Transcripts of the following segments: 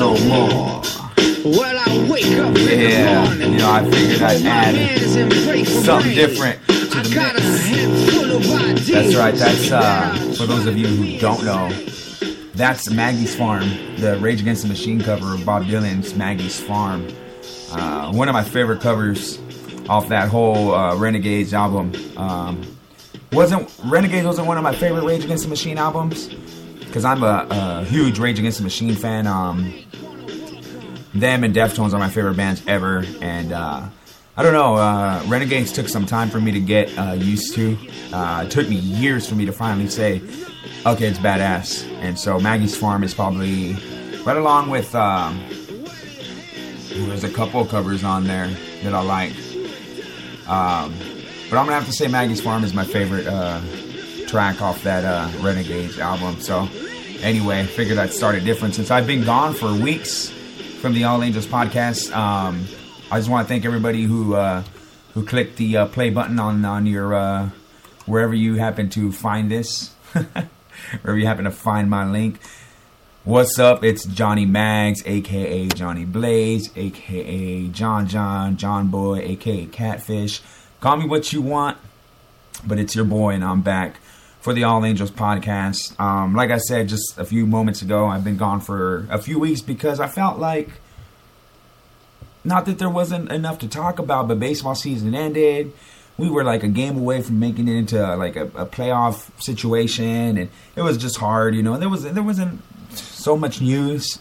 No more. Well, I wake up Yeah, morning. you know, I figured I'd add man's in break for something different to the mix. head full of ideas. That's right. That's uh, for those of you who don't know. That's Maggie's Farm, the Rage Against the Machine cover of Bob Dylan's Maggie's Farm. Uh, one of my favorite covers off that whole uh, Renegades album. Um, wasn't Renegades wasn't one of my favorite Rage Against the Machine albums because I'm a, a huge Rage Against the Machine fan. Um, them and Deftones are my favorite bands ever, and uh, I don't know. Uh, Renegades took some time for me to get uh, used to. Uh, it took me years for me to finally say, "Okay, it's badass." And so Maggie's Farm is probably right along with. Um, there's a couple covers on there that I like, um, but I'm gonna have to say Maggie's Farm is my favorite uh, track off that uh, Renegades album. So anyway, figured I'd start it different since I've been gone for weeks from the All Angels podcast. Um, I just want to thank everybody who uh, who clicked the uh, play button on on your uh, wherever you happen to find this, wherever you happen to find my link. What's up? It's Johnny Mags, aka Johnny Blaze, aka John John, John Boy, aka Catfish. Call me what you want, but it's your boy, and I'm back for the All Angels podcast. Um, like I said just a few moments ago, I've been gone for a few weeks because I felt like not that there wasn't enough to talk about, but baseball season ended. We were like a game away from making it into like a, a playoff situation, and it was just hard, you know. There was there wasn't so much news.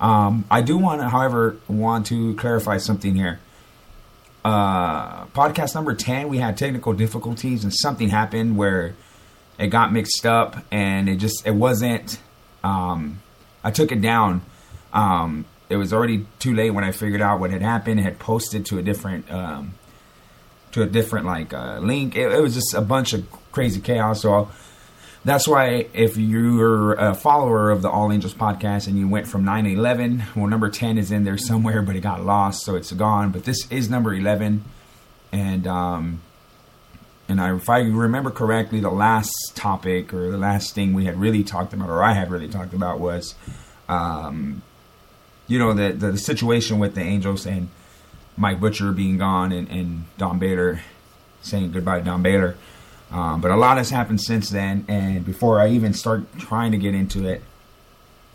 Um, I do want to, however, want to clarify something here. Uh, podcast number ten, we had technical difficulties, and something happened where it got mixed up, and it just it wasn't. Um, I took it down. Um, it was already too late when I figured out what had happened. It had posted to a different um, to a different like uh, link. It, it was just a bunch of crazy chaos. So that's why if you're a follower of the All Angels podcast and you went from 9-11 well, number 10 is in there somewhere, but it got lost, so it's gone. But this is number 11, and um, and I, if I remember correctly, the last topic or the last thing we had really talked about, or I had really talked about, was, um, you know, the, the the situation with the Angels and Mike Butcher being gone and, and Don Baylor saying goodbye to Don Baylor. Um, but a lot has happened since then, and before I even start trying to get into it,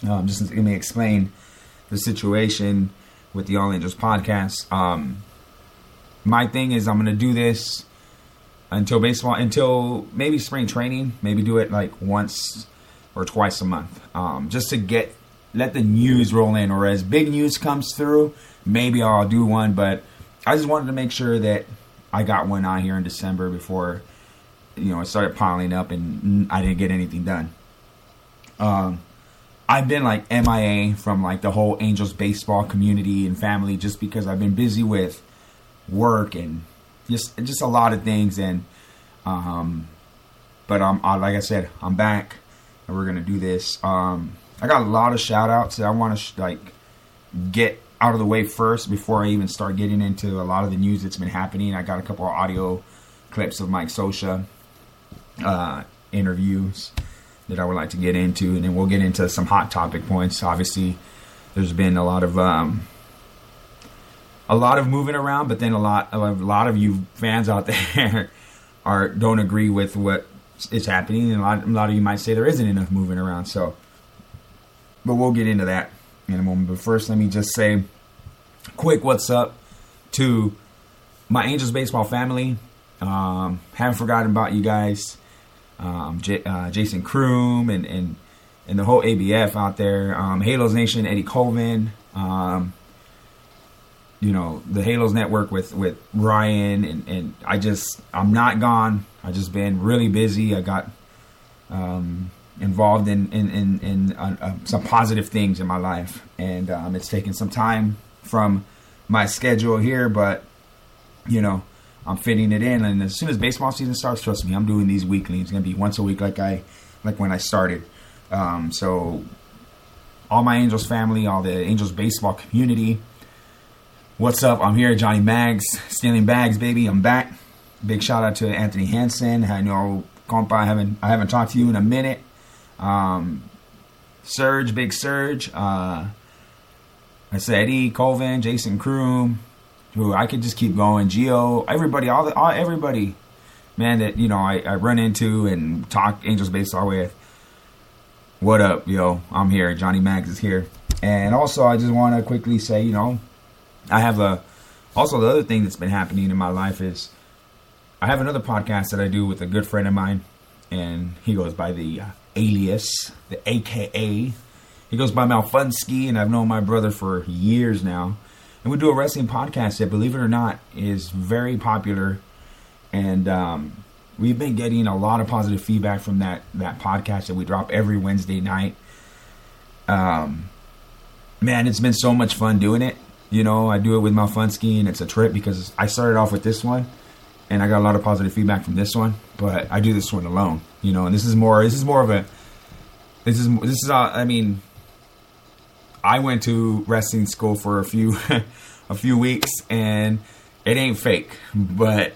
um, just let me explain the situation with the All Angels podcast. Um, my thing is, I'm going to do this until baseball, until maybe spring training, maybe do it like once or twice a month, um, just to get let the news roll in, or as big news comes through, maybe I'll do one. But I just wanted to make sure that I got one out here in December before you know it started piling up and I didn't get anything done. Um, I've been like MIA from like the whole Angels baseball community and family just because I've been busy with work and just just a lot of things and um but um I, like I said I'm back and we're gonna do this. Um I got a lot of shout outs that I want to sh- like get out of the way first before I even start getting into a lot of the news that's been happening. I got a couple of audio clips of Mike Scioscia uh interviews that I would like to get into and then we'll get into some hot topic points. Obviously there's been a lot of um a lot of moving around, but then a lot a lot of you fans out there are don't agree with what is happening, and a lot, a lot of you might say there isn't enough moving around. So, but we'll get into that in a moment. But first, let me just say, quick, what's up to my Angels baseball family. Um, haven't forgotten about you guys. Um, J- uh, Jason Kroom and, and and the whole ABF out there. Um, Halos Nation, Eddie Colvin. Um, you know the Halos Network with with Ryan and and I just I'm not gone. I just been really busy. I got um, involved in in in, in uh, uh, some positive things in my life, and um, it's taken some time from my schedule here, but you know I'm fitting it in. And as soon as baseball season starts, trust me, I'm doing these weekly. It's gonna be once a week, like I like when I started. Um, so all my Angels family, all the Angels baseball community. What's up? I'm here, Johnny Mags, stealing bags, baby. I'm back. Big shout out to Anthony Hansen. I know, compa, I haven't I haven't talked to you in a minute. Um, Surge, Big Surge. Uh, I said Eddie Colvin, Jason Kroom, who I could just keep going. Geo, everybody, all the all, everybody, man that you know I, I run into and talk Angels baseball with. What up, yo? I'm here. Johnny Mags is here. And also, I just want to quickly say, you know, I have a. Also, the other thing that's been happening in my life is I have another podcast that I do with a good friend of mine, and he goes by the uh, alias, the AKA. He goes by Malfunsky, and I've known my brother for years now. And we do a wrestling podcast that, believe it or not, is very popular. And um, we've been getting a lot of positive feedback from that that podcast that we drop every Wednesday night. Um, man, it's been so much fun doing it. You know, I do it with Malfunsky, and it's a trip because I started off with this one, and I got a lot of positive feedback from this one. But I do this one alone. You know, and this is more. This is more of a. This is this is. Uh, I mean, I went to wrestling school for a few, a few weeks, and it ain't fake, but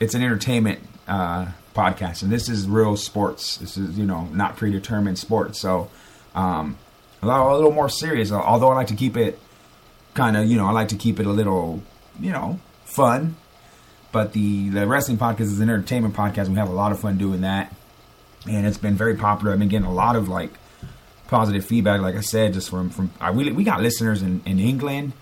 it's an entertainment uh, podcast, and this is real sports. This is you know not predetermined sports, so um, a, lot, a little more serious. Although I like to keep it kind of you know I like to keep it a little you know fun. But the the wrestling podcast is an entertainment podcast. We have a lot of fun doing that, and it's been very popular. I've been getting a lot of like positive feedback. Like I said, just from from I, we we got listeners in in England.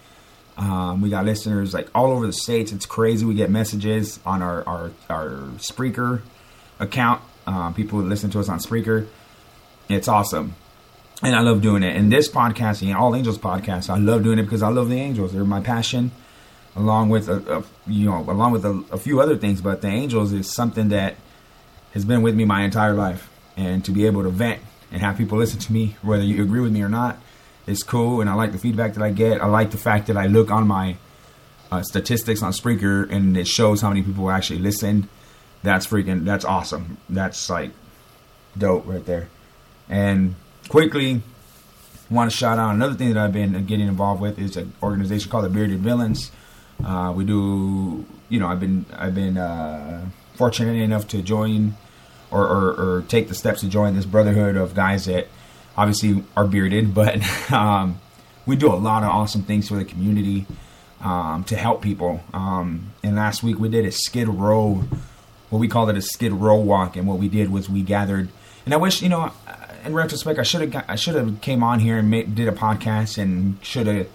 Um, we got listeners like all over the states. It's crazy. We get messages on our our, our Spreaker account. Um, people listen to us on Spreaker. It's awesome, and I love doing it. And this podcast, and All Angels podcast, I love doing it because I love the Angels. They're my passion, along with a, a you know along with a, a few other things. But the Angels is something that has been with me my entire life, and to be able to vent and have people listen to me, whether you agree with me or not it's cool, and I like the feedback that I get. I like the fact that I look on my uh, statistics on Spreaker, and it shows how many people actually listen. That's freaking. That's awesome. That's like dope right there. And quickly, want to shout out another thing that I've been getting involved with is an organization called the Bearded Villains. Uh, we do, you know, I've been I've been uh, fortunate enough to join or, or, or take the steps to join this brotherhood of guys that obviously are bearded, but um, we do a lot of awesome things for the community um, to help people. Um, and last week we did a skid row, what we called it a skid row walk, and what we did was we gathered. And I wish, you know, in retrospect, I should have I should have came on here and made, did a podcast and should have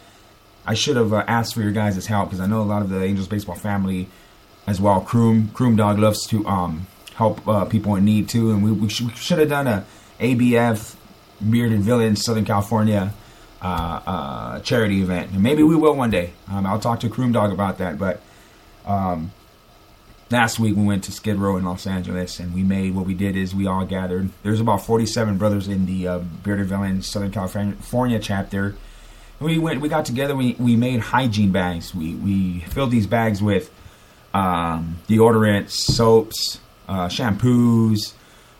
I should have uh, asked for your guys' help because I know a lot of the Angels baseball family as well. Kroom Kroom Dog loves to um, help uh, people in need too, and we, we should have done a ABF Bearded Villains Southern California uh, uh, charity event. And maybe we will one day. Um, I'll talk to Kroom Dog about that. But um, last week we went to Skid Row in Los Angeles and we made what we did is we all gathered. There's about 47 brothers in the uh, Bearded Villains Southern California chapter. We went. We got together. We, we made hygiene bags. We we filled these bags with um, deodorants, soaps, uh, shampoos,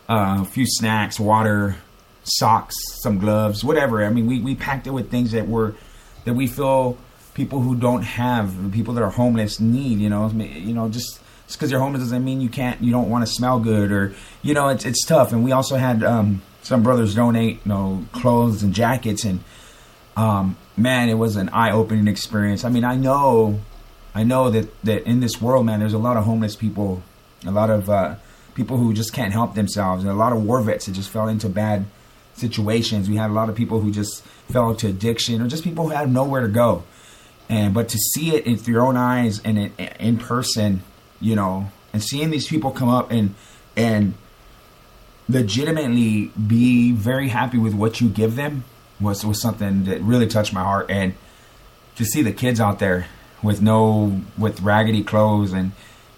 uh, a few snacks, water, socks, some gloves, whatever. I mean, we, we packed it with things that were that we feel people who don't have, people that are homeless need. You know, you know, just because you're homeless doesn't mean you can't, you don't want to smell good, or you know, it's it's tough. And we also had um, some brothers donate, you know, clothes and jackets, and um, man, it was an eye opening experience. I mean, I know, I know that that in this world, man, there's a lot of homeless people, a lot of uh, people who just can't help themselves, and a lot of war vets that just fell into bad situations. We had a lot of people who just fell into addiction or just people who had nowhere to go. and but to see it with your own eyes and in, in person, you know, and seeing these people come up and and legitimately be very happy with what you give them was was something that really touched my heart. And to see the kids out there with no with raggedy clothes and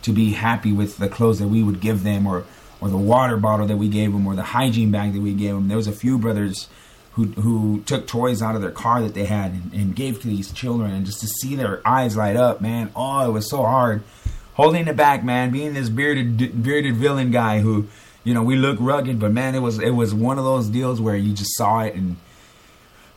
to be happy with the clothes that we would give them or or the water bottle that we gave them or the hygiene bag that we gave them there was a few brothers who who took toys out of their car that they had and, and gave to these children. And just to see their eyes light up man oh it was so hard holding it back man being this bearded bearded villain guy who you know we look rugged but man it was it was one of those deals where you just saw it and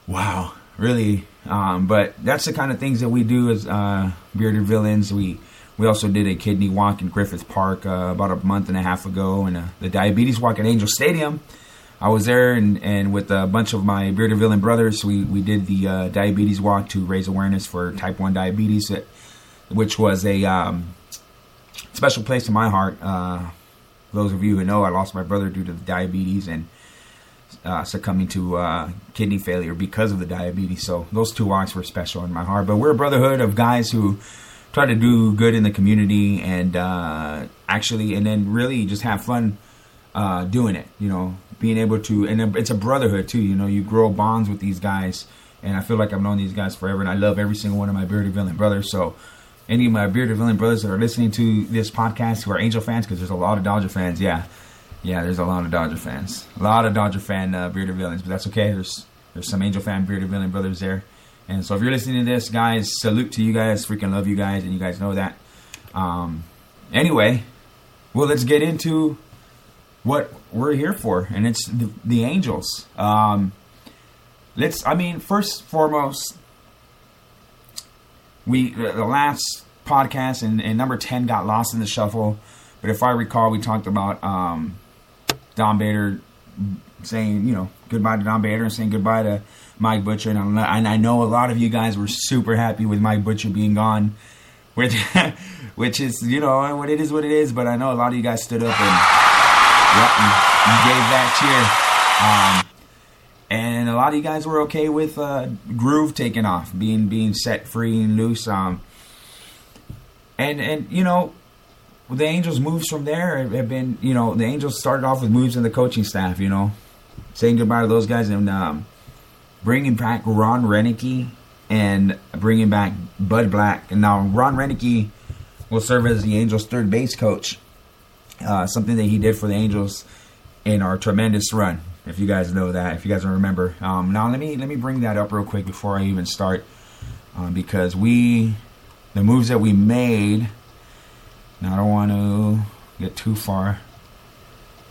wow really um, but that's the kind of things that we do as uh, bearded villains. We we also did a kidney walk in Griffith Park uh, about a month and a half ago, and uh, the diabetes walk at Angel Stadium. I was there, and, and with a bunch of my bearded villain brothers, we we did the uh, diabetes walk to raise awareness for type one diabetes, which was a um, special place in my heart. Uh, those of you who know, I lost my brother due to diabetes, and uh, succumbing to uh, kidney failure because of the diabetes. So those two walks were special in my heart. But we're a brotherhood of guys who try to do good in the community and uh, actually, and then really just have fun uh, doing it. You know, being able to, and it's a brotherhood too. You know, you grow bonds with these guys, and I feel like I've known these guys forever, and I love every single one of my bearded villain brothers. So. Any of my bearded villain brothers that are listening to this podcast who are Angel fans, because there's a lot of Dodger fans, yeah yeah, there's a lot of Dodger fans, a lot of Dodger fan uh, bearded villains, but that's okay. There's there's some Angel fan bearded villain brothers there, and so if you're listening to this, guys, salute to you guys. Freaking love you guys, and you guys know that. Um, anyway, well, let's get into what we're here for, and it's the, the Angels. Um, let's. I mean, first foremost, we the last podcast and, and number ten got lost in the shuffle. But if I recall, we talked about um, Don Baylor saying, you know, goodbye to Don Baylor and saying goodbye to Mike Butcher. And, and I know a lot of you guys were super happy with Mike Butcher being gone, which, which is, you know, what it is, what it is. But I know a lot of you guys stood up and, yep, and, gave that cheer. Um, a lot of you guys were okay with uh, Groove taking off, being being set free and loose. Um, and and you know, the Angels' moves from there have been, you know, the Angels started off with moves in the coaching staff, you know, saying goodbye to those guys and um, bringing back Ron Roenicke and bringing back Bud Black. And now Ron Roenicke will serve as the Angels' third base coach, uh, something that he did for the Angels in our tremendous run. If you guys know that, if you guys don't remember, um, now let me let me bring that up real quick before I even start, um, because we, the moves that we made now, I don't want to get too far.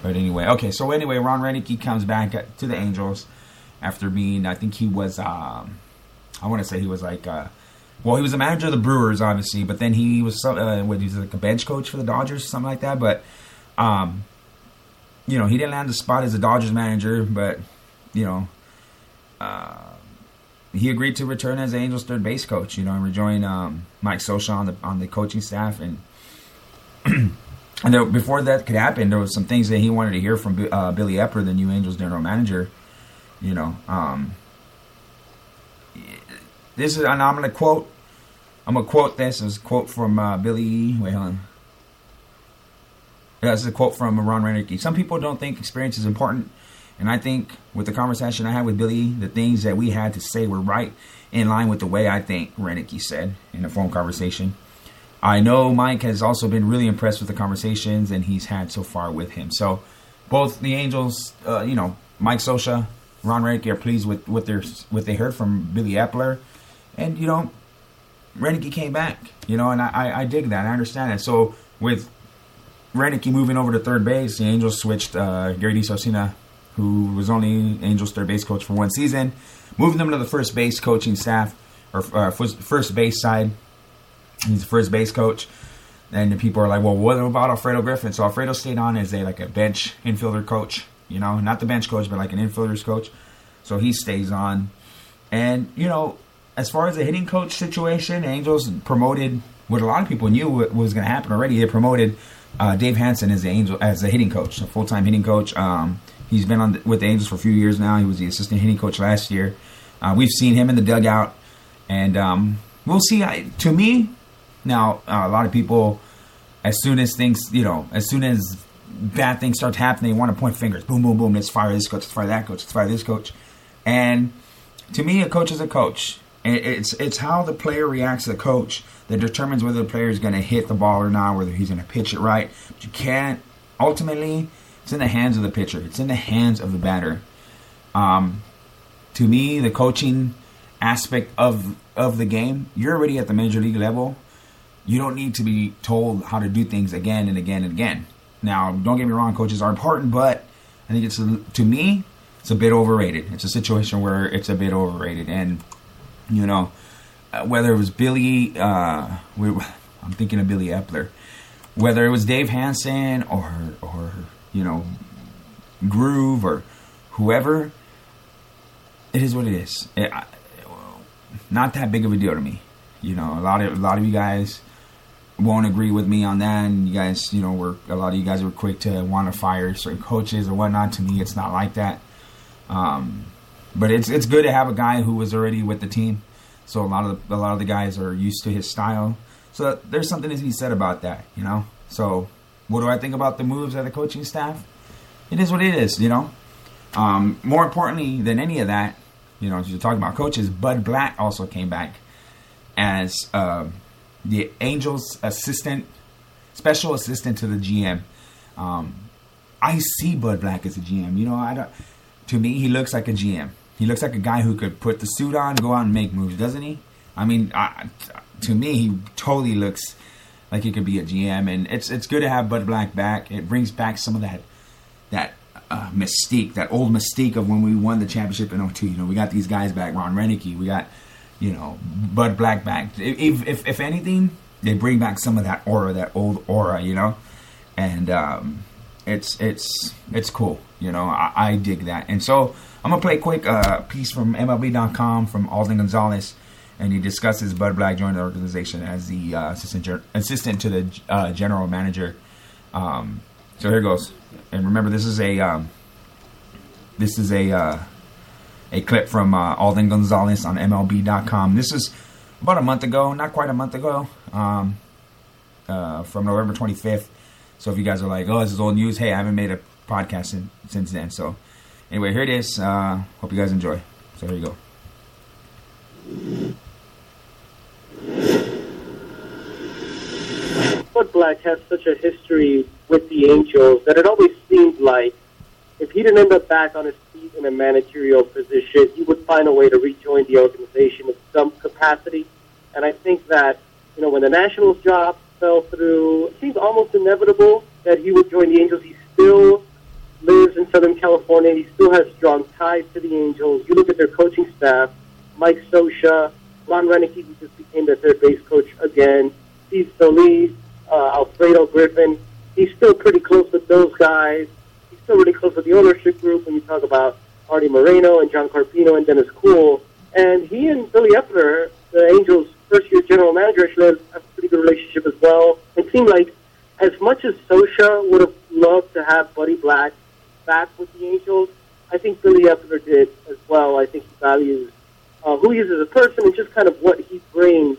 But anyway, okay, so anyway, Ron Roenicke comes back to the Angels after being, I think he was, um, I want to say he was like, uh, well, he was the manager of the Brewers, obviously, but then he was, uh, what, he was like a bench coach for the Dodgers, something like that. But, um, you know, he didn't land the spot as a Dodgers manager, but, you know, uh, he agreed to return as Angels' third base coach, you know, and rejoin um, Mike Scioscia on the on the coaching staff and and there, before that could happen, there was some things that he wanted to hear from uh, Billy Eppler, the new Angels general manager. You know, um, this is, and I'm going to quote. I'm gonna quote this as a quote from uh, Billy. Wait, hold on. Is a quote from Ron Roenicke. Some people don't think experience is important, and I think with the conversation I had with Billy, the things that we had to say were right in line with the way I think. Roenicke said in a phone conversation. I know Mike has also been really impressed with the conversations and he's had so far with him. So both the Angels, uh, you know, Mike Scioscia, Ron Roenicke are pleased with what they what they heard from Billy Eppler, and you know, Roenicke came back. You know, and I, I dig that. I understand it. So with Roenicke moving over to third base, the Angels switched uh, Gary DeSarcina, who was only Angels third base coach for one season, moving them to the first base coaching staff or uh, first base side He's the first base coach. And the people are like, well, what about Alfredo Griffin? So Alfredo stayed on as a like a bench infielder coach, you know, not the bench coach, but like an infielders coach. So he stays on. And, you know, as far as the hitting coach situation, Angels promoted what a lot of people knew was going to happen already. They promoted uh, Dave Hansen is the Angel as a hitting coach, a full time hitting coach. Um, he's been on the, with the Angels for a few years now. He was the assistant hitting coach last year. Uh, we've seen him in the dugout, and um, we'll see. I, to me, now uh, a lot of people, as soon as things, you know, as soon as bad things start happening, they want to point fingers. Boom, boom, boom. Let's fire this coach. Let's fire that coach. Let's fire this coach. And to me, a coach is a coach. It's it's how the player reacts to the coach that determines whether the player is going to hit the ball or not, whether he's going to pitch it right. But you can't. Ultimately, it's in the hands of the pitcher. It's in the hands of the batter. Um, to me, the coaching aspect of of the game, you're already at the major league level. You don't need to be told how to do things again and again and again. Now, don't get me wrong, coaches are important, but I think it's to me, it's a bit overrated. It's a situation where it's a bit overrated, and you know, uh, whether it was Billy, uh, we, I'm thinking of Billy Eppler, whether it was Dave Hansen or or you know, Groove or whoever, it is what it is. It, I, not that big of a deal to me. You know, a lot of a lot of you guys won't agree with me on that, and you guys, you know, were a lot of you guys were quick to want to fire certain coaches or whatnot. To me, it's not like that. Um, but it's it's good to have a guy who was already with the team, so a lot of the, a lot of the guys are used to his style. So there's something to be said about that, you know. So what do I think about the moves of the coaching staff? It is what it is, you know. Um, more importantly than any of that, you know, you're talking about coaches, Bud Black also came back as uh, the Angels' assistant, special assistant to the GM. Um, I see Bud Black as a GM. You know, I don't. To me, he looks like a GM. He looks like a guy who could put the suit on, go out and make moves, doesn't he? I mean, I, to me, he totally looks like he could be a GM, and it's it's good to have Bud Black back. It brings back some of that that uh, mystique, that old mystique of when we won the championship in 02. You know, we got these guys back, Ron Roenicke, we got you know Bud Black back. If if, if anything, they bring back some of that aura, that old aura, you know, and um, it's it's it's cool. You know, I, I, dig that. And so I'm gonna play a quick uh, piece from MLB.com from Alden Gonzalez, and he discusses Bud Black joining the organization as the uh, assistant ger- assistant to the uh, general manager. Um, so here goes. And remember, this is a um, this is a uh, a clip from uh, Alden Gonzalez on MLB.com. This is about a month ago, not quite a month ago, um, uh, from November 25th. So if you guys are like, oh, this is old news, hey, I haven't made a podcast in, since then. So anyway, here it is. Uh, hope you guys enjoy. So here you go. Bud Black has such a history with the Angels that it always seemed like if he didn't end up back on his feet in a managerial position, he would find a way to rejoin the organization in some capacity. And I think that, you know, when the Nationals job fell through, it seemed almost inevitable that he would join the Angels. He still lives in Southern California. He still has strong ties to the Angels. You look at their coaching staff, Mike Scioscia, Ron Roenicke, who just became their third base coach again, Steve Soliz, uh, Alfredo Griffin. He's still pretty close with those guys. He's still really close with the ownership group when you talk about Arte Moreno and John Carpino and Dennis Kuhl. And he and Billy Eppler, the Angels' first year general manager, actually have a pretty good relationship as well. It seemed like as much as Scioscia would have loved to have Buddy Black back with the Angels, I think Billy Eppler did as well. I think he values uh, who he is as a person and just kind of what he brings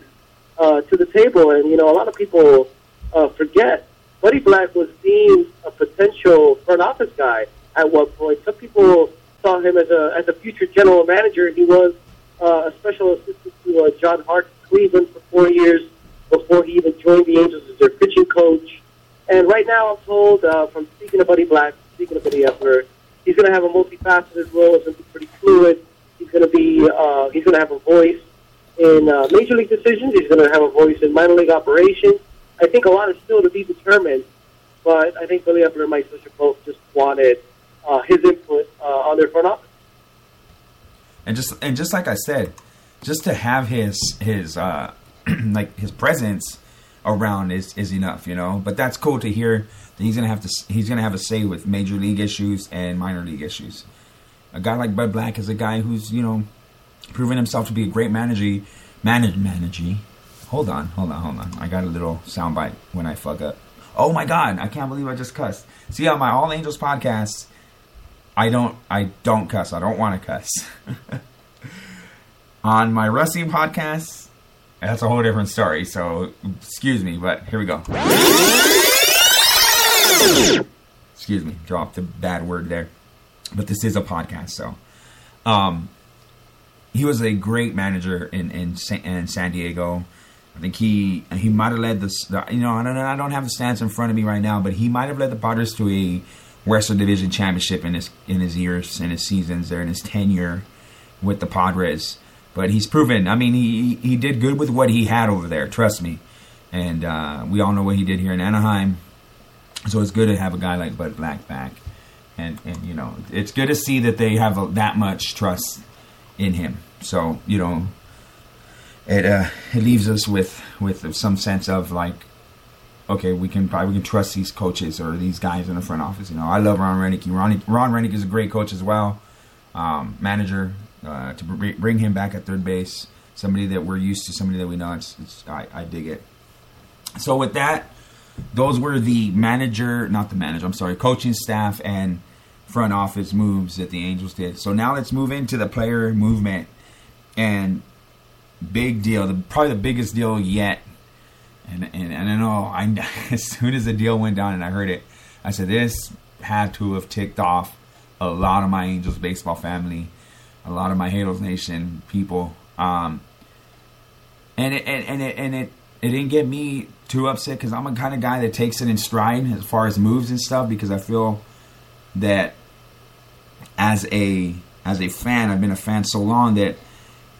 uh, to the table. And, you know, a lot of people uh, forget Buddy Black was deemed a potential front office guy at one point. Some people saw him as a as a future general manager. He was uh, a special assistant to uh, John Hart in Cleveland for four years before he even joined the Angels as their pitching coach. And right now, I'm told uh, from speaking to Buddy Black, speaking to Buddy Eppler, he's going to have a multifaceted role. It's going to be pretty fluid. He's going to be uh, he's going to have a voice in uh, major league decisions. He's going to have a voice in minor league operations. I think a lot is still to be determined, but I think Billy Eppler and Mike Scioscia both just wanted uh, his input uh, on their front office. And just and just like I said, just to have his his uh, like his presence around is is enough, you know. But that's cool to hear he's gonna have to he's gonna have a say with major league issues and minor league issues. A guy like Bud Black is a guy who's you know proven himself to be a great manager, manage manager Hold on, hold on, hold on. I got a little soundbite when I fuck up. Oh my god, I can't believe I just cussed. See on my All Angels podcast, I don't I don't cuss. I don't want to cuss. on my Rusty podcast, That's a whole different story. So excuse me, but here we go. Excuse me, dropped a bad word there. But this is a podcast, so um, he was a great manager in in, Sa- in San Diego. I think he he might have led the, the you know I don't I don't have the stats in front of me right now, but he might have led the Padres to a Western Division championship in his in his years in his seasons there in his tenure with the Padres. But he's proven. I mean, he he did good with what he had over there. Trust me. And uh, we all know what he did here in Anaheim. So it's good to have a guy like Bud Black back. And and you know, it's good to see that they have a, that much trust in him. So you know, it uh, it leaves us with with some sense of like, okay, we can probably we can trust these coaches or these guys in the front office. You know, I love Ron Renick. Ron Ron Renick is a great coach as well, um, manager. Uh, to br- bring him back at third base, somebody that we're used to, somebody that we know, it's, it's I, I dig it. So with that, those were the manager, not the manager. I'm sorry, coaching staff and front office moves that the Angels did. So now let's move into the player movement and big deal, the, probably the biggest deal yet. And, and, and I know I as soon as the deal went down and I heard it, I said this had to have ticked off a lot of my Angels baseball family, a lot of my Halos Nation people. Um, and it and, and it and it it didn't get me too upset because I'm a kind of guy that takes it in stride as far as moves and stuff because I feel that as a as a fan, I've been a fan so long that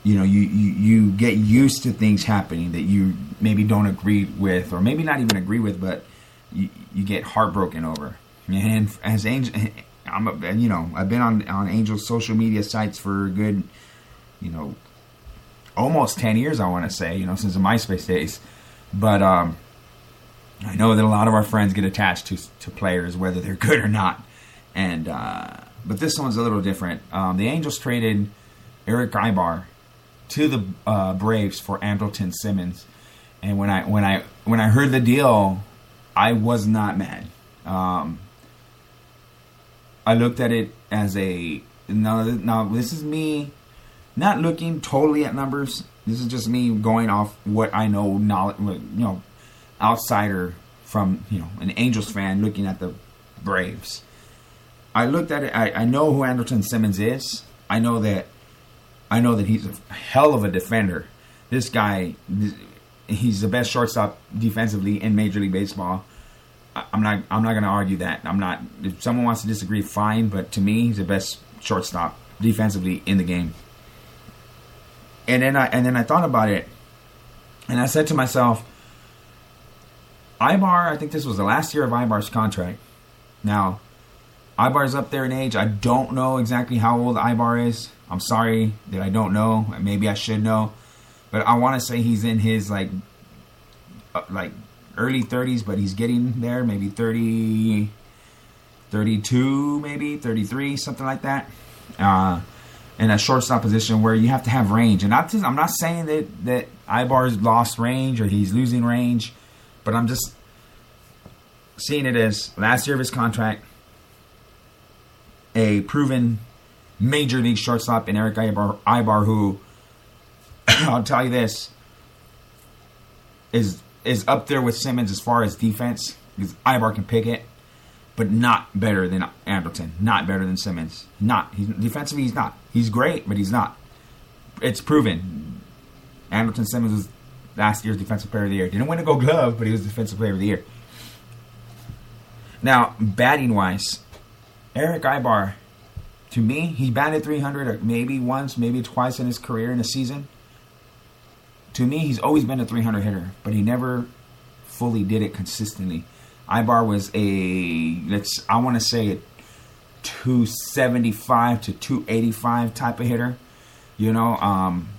you know you, you you get used to things happening that you maybe don't agree with or maybe not even agree with, but you, you get heartbroken over. And as Angel, I'm a, you know I've been on on Angel's social media sites for a good you know almost 10 years I want to say you know since the MySpace days but um, I know that a lot of our friends get attached to to players whether they're good or not. And uh, but this one's a little different. Um, the Angels traded Eric Aybar to the uh, Braves for Andrelton Simmons. And when I when I when I heard the deal I was not mad. Um, I looked at it as a now no this is me not looking totally at numbers. This is just me going off what I know, knowledge, you know, outsider from you know an Angels fan looking at the Braves. I looked at it. I, I know who Andrelton Simmons is. I know that. I know that he's a hell of a defender. This guy, he's the best shortstop defensively in Major League Baseball. I- I'm not. I'm not going to argue that. I'm not. If someone wants to disagree, fine. But to me, he's the best shortstop defensively in the game and then I and then I thought about it, and I said to myself, Aybar. I think this was the last year of Aybar's contract. Now, Aybar's up there in age. I don't know exactly how old Aybar is. I'm sorry that I don't know. Maybe I should know, but I want to say he's in his like, uh, like early 30s, but he's getting there. Maybe 30, 32, maybe 33, something like that. Uh, in a shortstop position where you have to have range. And not I'm not saying that that Aybar's lost range or he's losing range, but I'm just seeing it as last year of his contract, a proven major league shortstop in Eric Aybar, Aybar who I'll tell you this is is up there with Simmons as far as defense because Aybar can pick it but not better than Andrelton, not better than Simmons. Not he's defensively he's not. He's great, but he's not. It's proven. Andrelton Simmons was last year's defensive player of the year. Didn't win a Gold Glove, but he was defensive player of the year. Now, batting wise, Eric Aybar, to me, he batted 300 uh, maybe once, maybe twice in his career in a season. To me, he's always been a 300 hitter, but he never fully did it consistently. Aybar was a let's I want to say a 275 to 285 type of hitter. You know, um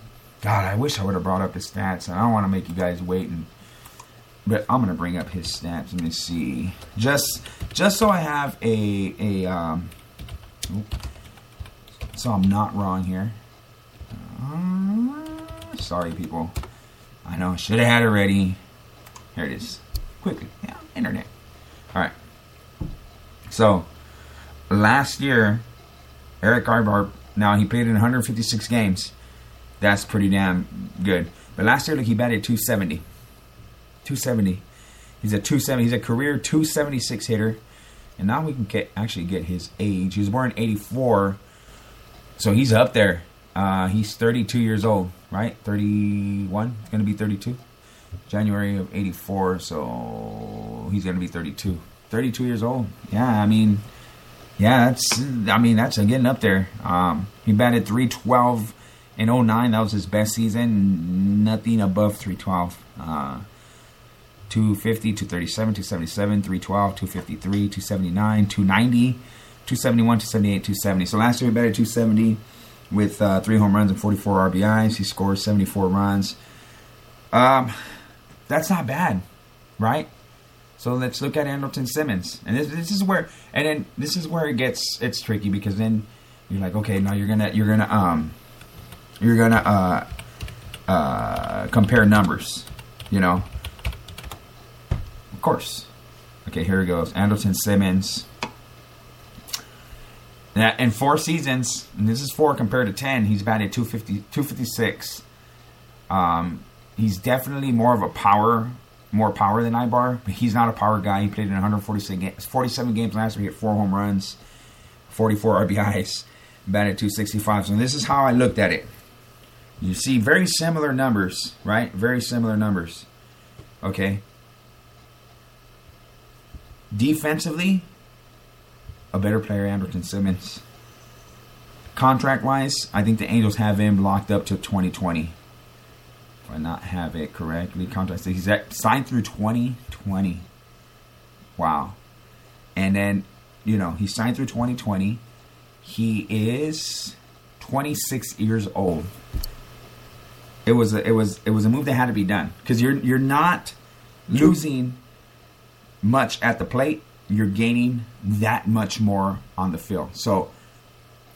God, I wish I would have brought up the stats. I don't want to make you guys wait and but I'm gonna bring up his stats. Let me see. Just just so I have a a um so I'm not wrong here. Uh, sorry people. I know I should have had it ready. Here it is. Quickly. Yeah, internet. All right. So, last year, Eric Aybar. now he played in 156 games. That's pretty damn good. But last year, look, he batted 270. 270. He's a 270. He's a career 276 hitter. And now we can get actually get his age. He was born in 84. So he's up there. Uh, he's 32 years old, right? 31. He's to be 32. January of 84. So he's going to be 32. 32 years old. Yeah, I mean, yeah, that's, I mean, that's getting up there. Um, he batted 312 in 09. That was his best season. Nothing above 312. Uh, 250, 237, 277, 312, 253, 279, 290, 271, 278, 270. So last year he batted 270 with uh, three home runs and 44 RBIs. He scored 74 runs. Um, that's not bad, right? So let's look at Andrelton Simmons, and this, this is where, and then this is where it gets it's tricky because then you're like, okay, now you're gonna you're gonna um you're gonna uh uh compare numbers, you know. Of course. Okay, here he goes. Andrelton Simmons. Now, in four seasons, and this is four compared to ten, he's batted 250, 256. Um, he's definitely more of a power, more power than Aybar, but he's not a power guy. He played in 147 games, 47 games last year. He hit four home runs, 44 RBIs, batted 265. So this is how I looked at it. You see very similar numbers, right? Very similar numbers. Okay. Defensively, a better player, Andrelton Simmons. Contract wise, I think the Angels have him locked up to 2020. I not have it correctly, contract he's at, signed through 2020. Wow. And then, you know, he signed through 2020. He is 26 years old. It was a, it was it was a move that had to be done because you're you're not losing much at the plate, you're gaining that much more on the field. So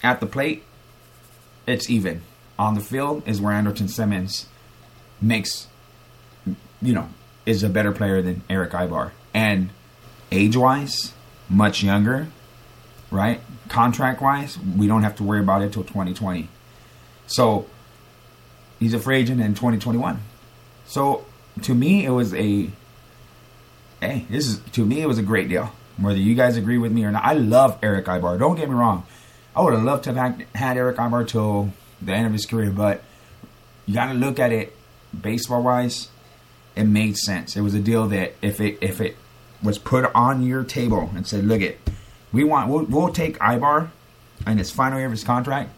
at the plate, it's even. On the field is where Andrelton Simmons makes, you know, is a better player than Eric Aybar. And age wise, much younger, right? Contract wise, we don't have to worry about it till 2020. So he's a free agent in 2021. So to me, it was a hey, this is to me it was a great deal. Whether you guys agree with me or not, I love Eric Aybar. Don't get me wrong. I would have loved to have had Eric Aybar till the end of his career, but you got to look at it baseball wise. It made sense. It was a deal that if it if it was put on your table and said, "Look it, we want we'll, we'll take Aybar in his final year of his contract,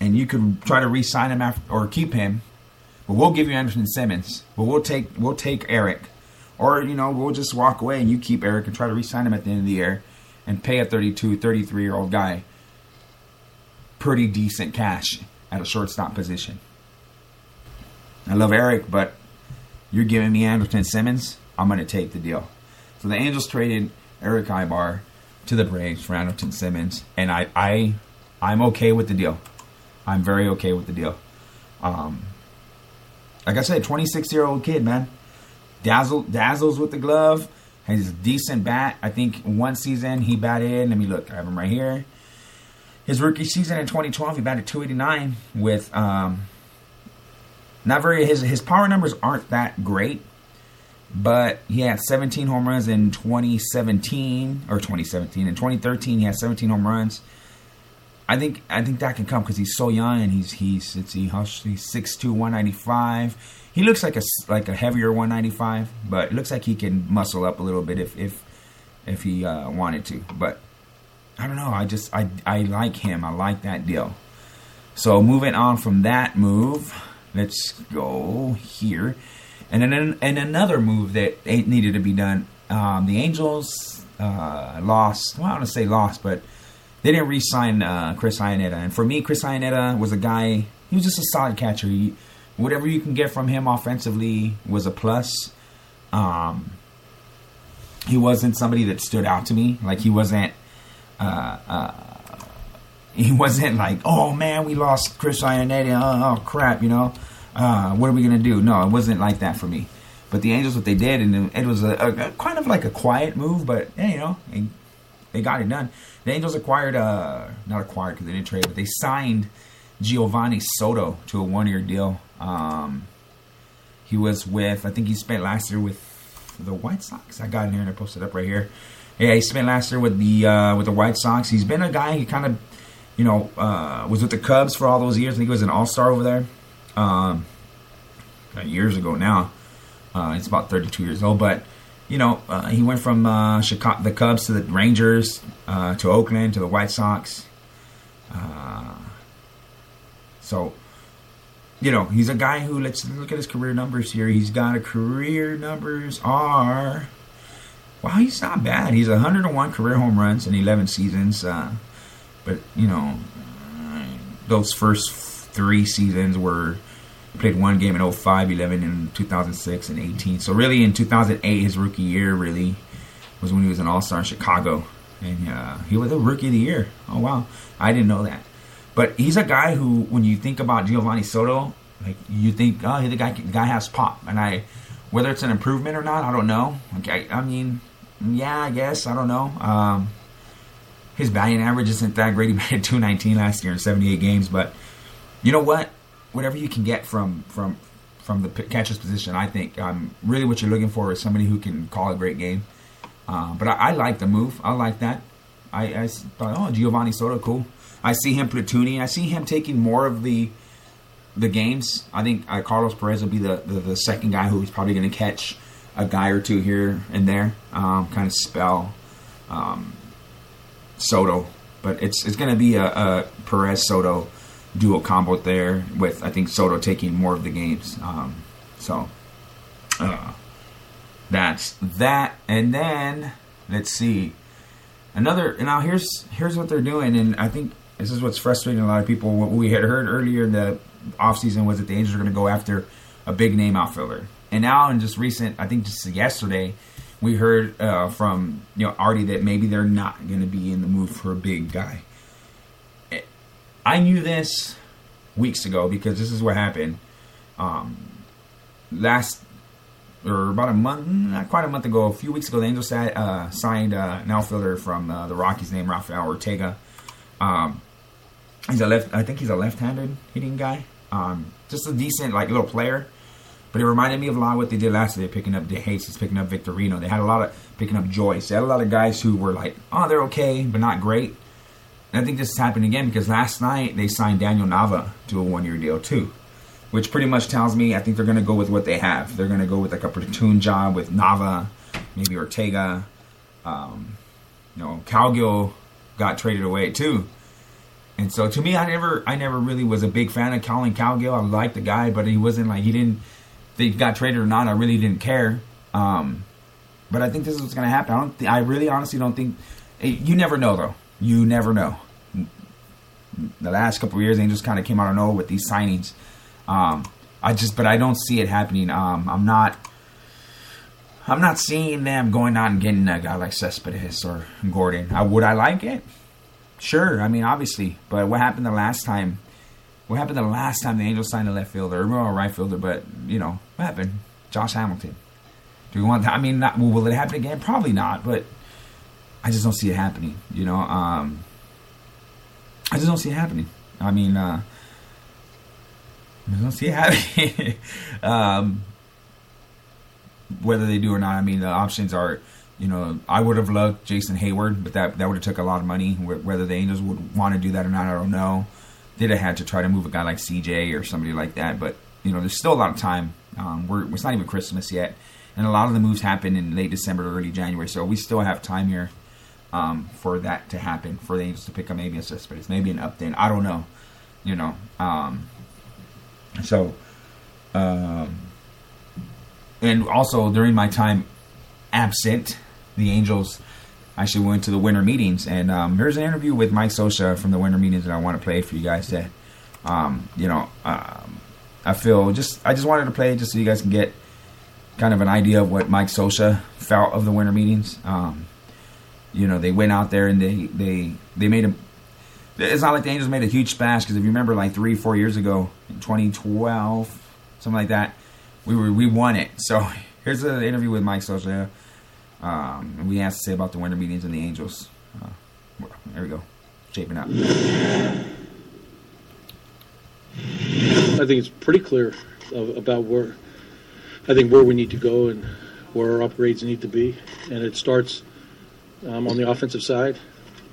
and you could try to re-sign him after or keep him, but we'll give you Anderson Simmons, but we'll take we'll take Erick." Or, you know, we'll just walk away and you keep Eric and try to re-sign him at the end of the year and pay a 32, 33 year old guy pretty decent cash at a shortstop position. I love Eric, but you're giving me Andrelton Simmons, I'm going to take the deal. So the Angels traded Eric Aybar to the Braves for Andrelton Simmons, and I, I, I'm okay with the deal. I'm very okay with the deal. Um, like I said, 26 year old kid, man dazzle dazzles with the glove. Has a decent bat. I think one season he batted. Let me look. I have him right here. His rookie season in 2012, he batted 289 with um, not very. His his power numbers aren't that great, but he had 17 home runs in 2017 or 2017. In 2013, he had 17 home runs. I think I think that can come because he's so young and he's he's it's he he's 6'2", 195 he looks like a like a heavier 195, but it looks like he can muscle up a little bit if if if he uh, wanted to. But I don't know. I just I I like him. I like that deal. So moving on from that move, let's go here, and then and another move that needed to be done. Um, the Angels uh, lost. Well, I don't want to say lost, but they didn't re-sign uh, Chris Iannetta. And for me, Chris Iannetta was a guy. He was just a solid catcher. He, whatever you can get from him offensively was a plus. Um, he wasn't somebody that stood out to me. Like he wasn't. Uh, uh, he wasn't like, oh man, we lost Chris Iannetta. Oh, oh crap, you know. Uh, what are we gonna do? No, it wasn't like that for me. But the Angels, what they did, and it was a, a, a kind of like a quiet move, but you know, they got it done. The Angels acquired, uh, not acquired because they didn't trade, but they signed Geovany Soto to a one-year deal. Um, He was with, I think he spent last year with the White Sox. I got in here and I posted up right here. Yeah, he spent last year with the uh, with the White Sox. He's been a guy. He kind of, you know, uh, was with the Cubs for all those years. I think he was an All Star over there, um, years ago now. Uh, it's about 32 years old, but you know, uh, he went from uh, Chicago, the Cubs to the Rangers, uh, to Oakland, to the White Sox. Uh, so, you know, he's a guy who let's look at his career numbers here. He's got a career numbers are wow, he's not bad. He's 101 career home runs in 11 seasons. But you know, those first three seasons were played one game in 05, 11 in 2006 and 18. So really in 2008, his rookie year really was when he was an All-Star in Chicago. And uh, he was a rookie of the year. Oh, wow. I didn't know that. But he's a guy who, when you think about Geovany Soto, like you think, oh, the guy, the guy has pop. And I, whether it's an improvement or not, I don't know. Okay, I mean, yeah, I guess. I don't know. Um, his batting average isn't that great. He batted 219 last year in 78 games. But you know what? whatever you can get from from from the catcher's position, I think um, really what you're looking for is somebody who can call a great game. Uh, but I, I, like the move. I like that. I, I, thought, oh, Geovany Soto, cool. I see him platooning. I see him taking more of the the games. I think uh, Carlos Perez will be the, the, the second guy who's probably going to catch a guy or two here and there, um, kind of spell um, Soto. But it's it's going to be a, a Perez Soto dual combo there with I think Soto taking more of the games. Um, so uh, that's that, and then let's see another. Now here's here's what they're doing, and I think this is what's frustrating a lot of people. What we had heard earlier in the offseason was that the Angels are going to go after a big name outfielder, and now in just recent, I think just yesterday. We heard uh, from you know Artie that maybe they're not going to be in the mood for a big guy. I knew this weeks ago because this is what happened. Um, last or about a month, not quite a month ago, a few weeks ago, the Angels uh, signed uh, an outfielder from uh, the Rockies named Rafael Ortega. Um, he's a left, I think he's a left-handed hitting guy. Um, just a decent like little player, but it reminded me of a lot of what they did last year, picking up DeJesus, picking up Victorino. They had a lot of picking up Joyce. They had a lot of guys who were like, oh, they're okay, but not great. And I think this is happening again because last night they signed Daniel Nava to a one year deal too. Which pretty much tells me I think they're to go with what they have. They're to go with like a platoon job with Nava, maybe Ortega. Um, you know, Cowgill got traded away too. And so to me, I never, I never really was a big fan of Collin Cowgill. I liked the guy, but he wasn't like he didn't. They got traded or not, I really didn't care. Um, but I think this is what's going to happen. I don't. Th- I really, honestly, don't think. You never know, though. You never know the last couple years, Angels kind of came out of nowhere with these signings. Um, I just, but I don't see it happening. Um, I'm not. I'm not seeing them going out and getting a guy like Cespedes or Gordon. I, would I like it? Sure. I mean, obviously. But what happened the last time? What happened the last time the Angels signed a left fielder or a right fielder? But you know what happened? Josh Hamilton. Do we want that? I mean, not, will it happen again? Probably not. But I just don't see it happening. You know. Um, I just don't see it happening. I mean, uh, I don't see it happening. um, whether they do or not, I mean, the options are, you know, I would have loved Jason Heyward, but that that would have took a lot of money. Whether the Angels would want to do that or not, I don't know. They'd have had to try to move a guy like CJ or somebody like that, but you know, there's still a lot of time. Um, we're it's not even Christmas yet, and a lot of the moves happen in late December early January, so we still have time here um, for that to happen, for the Angels to pick up maybe a Cespedes, maybe an Upton. I don't know, you know. Um, so, um, and also during my time absent, the Angels actually went to the winter meetings, and um, here's an interview with Mike Scioscia from the winter meetings that I want to play for you guys. That, um, you know, I feel just I just wanted to play just so you guys can get kind of an idea of what Mike Scioscia felt of the winter meetings. Um, you know, they went out there and they they they made a. It's not like the Angels made a huge splash because if you remember, like three four years ago, in 2012, something like that, we were we won it. So here's an interview with Mike Scioscia. Um, and we asked to say about the winter meetings and the Angels. Uh, there we go, shaping up. I think it's pretty clear about where I think where we need to go and where our upgrades need to be, and it starts um, on the offensive side,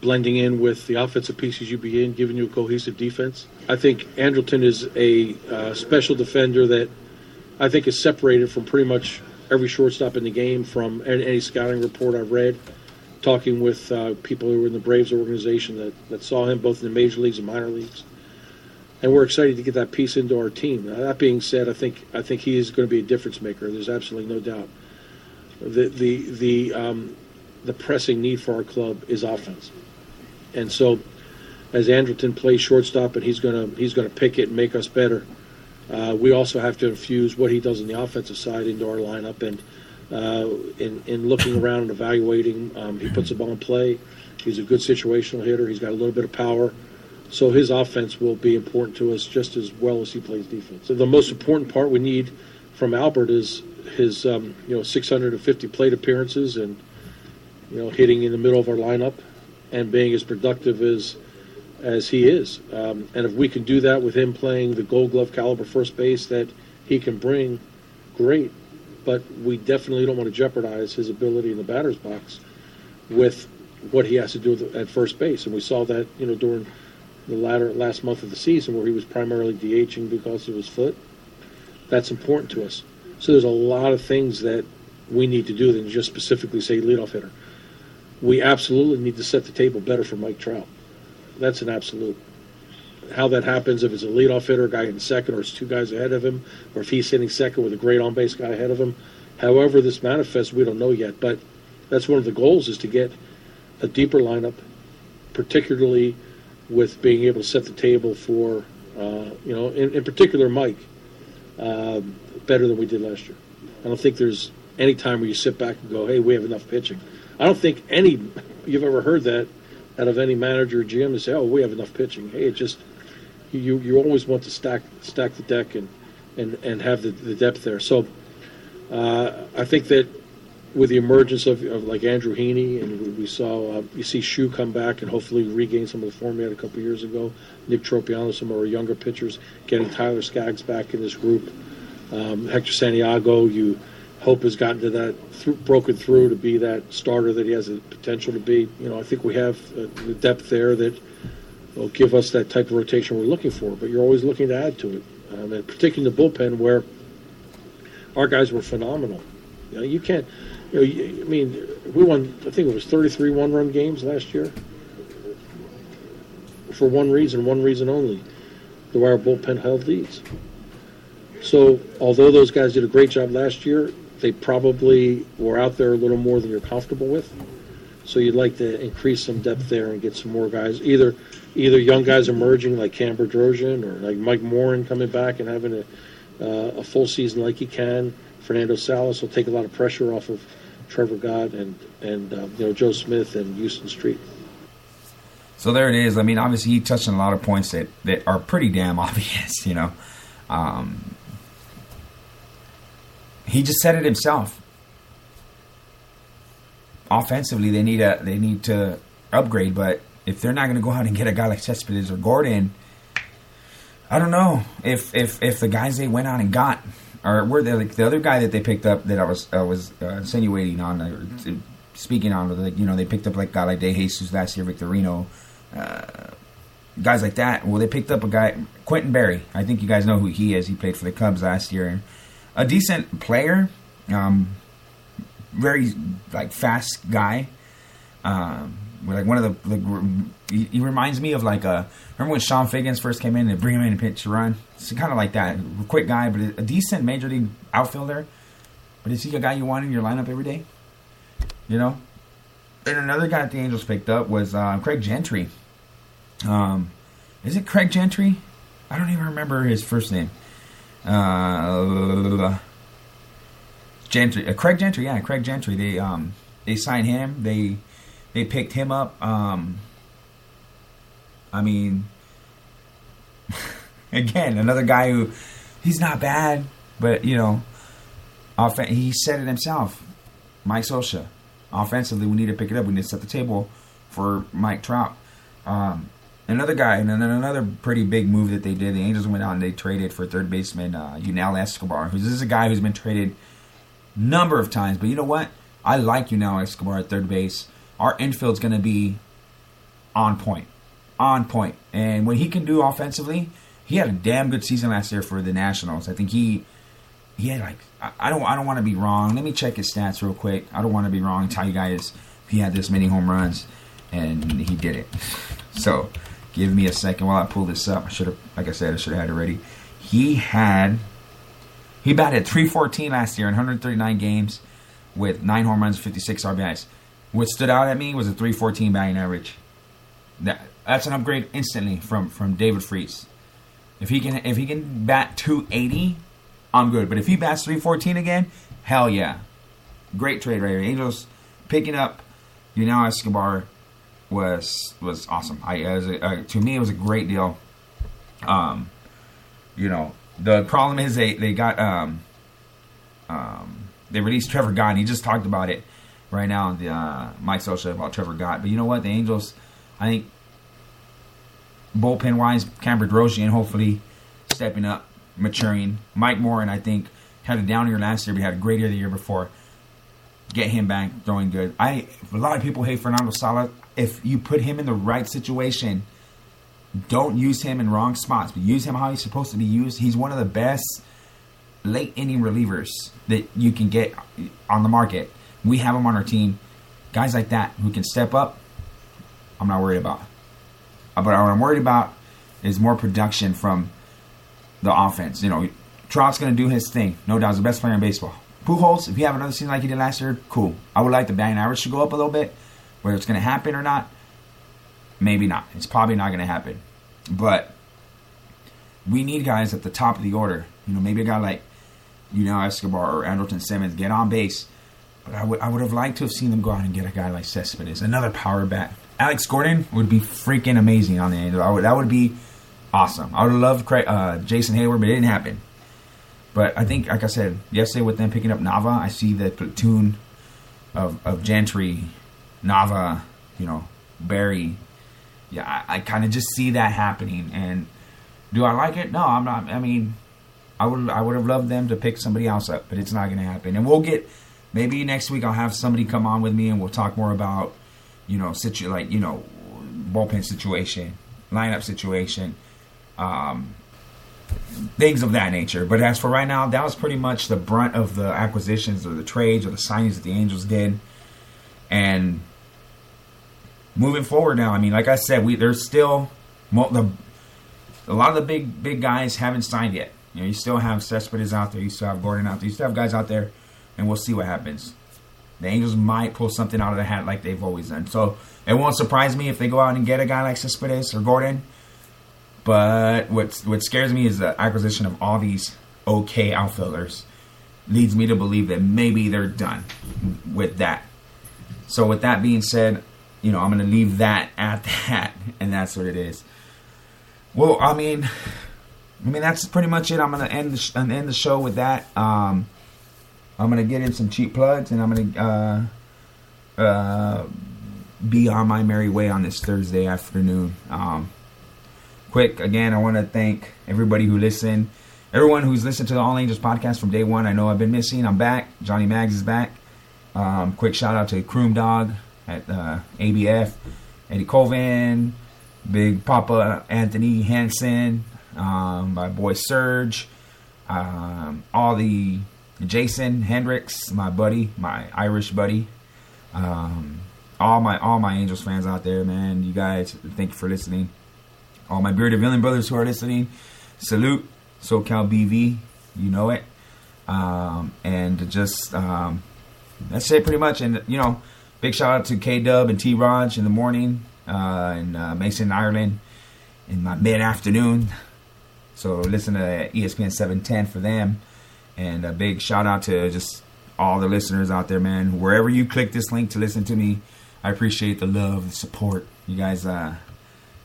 blending in with the offensive pieces you begin, giving you a cohesive defense. I think Andrelton is a uh, special defender that I think is separated from pretty much every shortstop in the game from any, any scouting report I've read. Talking with uh, people who were in the Braves organization that, that saw him both in the major leagues and minor leagues, and we're excited to get that piece into our team. That being said, I think I think he is going to be a difference maker. There's absolutely no doubt. The the the um, the pressing need for our club is offense, and so as Andrelton plays shortstop and he's gonna he's gonna pick it and make us better. Uh, we also have to infuse what he does on the offensive side into our lineup, and uh, in in looking around and evaluating, um, he puts the ball in play. He's a good situational hitter. He's got a little bit of power, so his offense will be important to us just as well as he plays defense. So the most important part we need from Albert is his um, you know 650 plate appearances and you know hitting in the middle of our lineup and being as productive as as he is. Um, and if we can do that with him playing the Gold Glove caliber first base that he can bring, great. But we definitely don't want to jeopardize his ability in the batter's box with what he has to do at first base. And we saw that you know during the latter last month of the season where he was primarily DHing because of his foot. That's important to us. So there's a lot of things that we need to do than just specifically say leadoff hitter. We absolutely need to set the table better for Mike Trout. That's an absolute. How that happens, if it's a leadoff hitter, a guy in second, or it's two guys ahead of him, or if he's hitting second with a great on base guy ahead of him. However, this manifests, we don't know yet. But that's one of the goals is to get a deeper lineup, particularly with being able to set the table for, uh, you know, in, in particular, Mike, um, better than we did last year. I don't think there's any time where you sit back and go, hey, we have enough pitching. I don't think any you've ever heard that out of any manager or GM to say, "Oh, we have enough pitching." Hey, it just you you always want to stack stack the deck and and and have the, the depth there. So uh, I think that with the emergence of, of like Andrew Heaney and we, we saw uh, you see Shu come back and hopefully regain some of the form he had a couple years ago. Nick Tropeano, some of our younger pitchers, getting Tyler Skaggs back in this group. Um, Hector Santiago, you hope has gotten to that th- broken through to be that starter that he has the potential to be. You know, I think we have uh, the depth there that will give us that type of rotation we're looking for. But you're always looking to add to it, um, and particularly the bullpen where our guys were phenomenal. You know, you can't. You know, I mean, we won. I think it was 33 one-run games last year. For one reason, one reason only, the way our bullpen held leads. So, although those guys did a great job last year, they probably were out there a little more than you're comfortable with. So you'd like to increase some depth there and get some more guys, either either young guys emerging like Cam Bedrosian or like Mike Morin coming back and having a, uh, a full season like he can. Fernando Salas will take a lot of pressure off of Trevor Gott and and uh, you know Joe Smith and Houston Street. So there it is. I mean, obviously he touched on a lot of points that, that are pretty damn obvious. You know, um, he just said it himself. Offensively, they need a they need to upgrade, but if they're not going to go out and get a guy like Cespedes or Gordon, I don't know if if if the guys they went out and got or were they like the other guy that they picked up that I was I was uh, insinuating on uh, speaking on like you know they picked up like guy like DeJesus last year, Victorino, uh, guys like that. Well, they picked up a guy Quintin Berry. I think you guys know who he is. He played for the Cubs last year a decent player, um, very like fast guy. Um, like one of the like, he, he, reminds me of like a remember when Chone Figgins first came in and bring him in and pitch run. It's kind of like that, quick guy, but a decent major league outfielder. But is he a guy you want in your lineup every day? You know. And another guy that the Angels picked up was uh, Craig Gentry. Um, is it Craig Gentry? I don't even remember his first name. Uh, Gentry, uh, Craig Gentry, yeah, Craig Gentry. They um they signed him. They they picked him up. Um, I mean, again, another guy who he's not bad, but you know, off- he said it himself. Mike Scioscia. Offensively, we need to pick it up. We need to set the table for Mike Trout. Um, another guy, and then another pretty big move that they did. The Angels went out and they traded for third baseman uh, Yunel Escobar, who's this is a guy who's been traded number of times. But you know what? I like Yunel Escobar at third base. Our infield's going to be on point, on point. And what he can do offensively, he had a damn good season last year for the Nationals. I think he he had like I, don't I don't want to be wrong. Let me check his stats real quick. I don't want to be wrong. Tell you guys he had this many home runs, and he did it. So give me a second while I pull this up. I should have, like I said, I should have had it ready. He had he batted 314 last year in 139 games with nine home runs, 56 RBIs. What stood out at me was a 314 batting average. That that's an upgrade instantly from from David Freese. If he can if he can bat 280, I'm good. But if he bats 314 again, hell yeah. Great trade right here. Angels picking up you know Escobar was was awesome. I as a, uh, to me it was a great deal. Um, you know the problem is they they got um um they released Trevor Gott. He just talked about it right now on the uh, Mike Scioscia about Trevor Gott. But you know what? The Angels, I think bullpen wise, Cam Bedrosian hopefully stepping up, maturing. Mike Morin, I think, had a down year last year, but had a great year the year before. Get him back throwing good. I a lot of people hate Fernando Salas. If you put him in the right situation, don't use him in wrong spots, but use him how he's supposed to be used. He's one of the best late inning relievers that you can get on the market. We have him on our team. Guys like that who can step up, I'm not worried about. Uh, But what I'm worried about is more production from the offense. You know, Trout's going to do his thing. No doubt, he's the best player in baseball. Pujols, if you have another season like he did last year, cool. I would like the batting average to go up a little bit. Whether it's going to happen or not, maybe not. It's probably not going to happen. But we need guys at the top of the order. You know, maybe a guy like you know Escobar or Andrelton Simmons get on base. But I would I would have liked to have seen them go out and get a guy like Cespedes, another power bat. Alex Gordon would be freaking amazing on the end. That would be awesome. I would Craig, uh, Jason Heyward, but it didn't happen. But I think, like I said yesterday, with them picking up Nava, I see the platoon of of Gentry, Nava, you know, Berry. Yeah, I, I kind of just see that happening. And do I like it? No, I'm not. I mean, I would I would have loved them to pick somebody else up, but it's not going to happen. And we'll get maybe next week I'll have somebody come on with me and we'll talk more about you know situ like you know bullpen situation, lineup situation, um, things of that nature. But as for right now, that was pretty much the brunt of the acquisitions or the trades or the signings that the Angels did, and moving forward now. I mean, like I said, we there's still the a lot of the big big guys haven't signed yet. You know, you still have Cespedes out there, you still have Gordon out there, you still have guys out there, and we'll see what happens. The Angels might pull something out of the hat like they've always done. So it won't surprise me if they go out and get a guy like Cespedes or Gordon. But what what scares me is the acquisition of all these okay outfielders leads me to believe that maybe they're done with that. So with that being said, you know, I'm going to leave that at that, and that's what it is. Well, I mean, I mean that's pretty much it. I'm going to end the sh- end the show with that. Um, I'm to get in some cheap plugs, and I'm to uh, uh, be on my merry way on this Thursday afternoon. Um, quick again, I want to thank everybody who listened, everyone who's listened to the All Angels podcast from day one. I know I've been missing. I'm back. Johnny Mags is back. Um, quick shout out to Kroom Dog at uh, ABF, Eddie Colvin, Big Papa Anthony Hansen, um, my boy Serge, um, all the Jason Hendricks, my buddy, my Irish buddy, um, all my all my Angels fans out there, man. You guys, thank you for listening. All my bearded villain brothers who are listening, salute SoCal BV, you know it, um, and just um, that's it pretty much. And you know, big shout out to K Dub and T Raj in the morning, uh, and uh, Mason Ireland in my mid afternoon. So listen to ESPN 710 for them. And a big shout out to just all the listeners out there, man. Wherever you click this link to listen to me, I appreciate the love, the support. You guys, uh,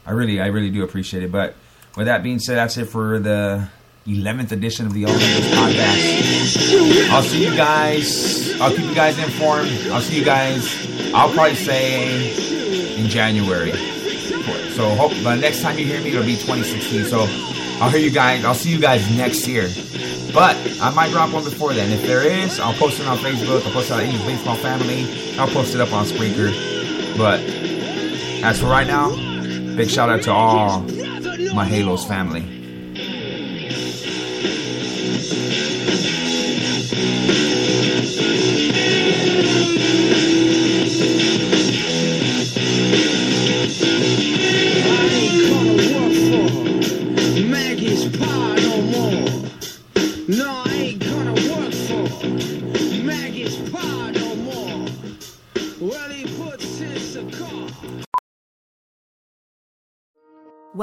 I really, I really do appreciate it. But with that being said, that's it for the 11th edition of the All Angels podcast. I'll see you guys. I'll keep you guys informed. I'll see you guys. I'll probably say in January. So hope by next time you hear me, it'll be 2016. So I'll hear you guys. I'll see you guys next year. But I might drop one before then. If there is, I'll post it on Facebook. I'll post it on English Baseball Family. I'll post it up on Spreaker. But as for right now, big shout out to all my Halos family.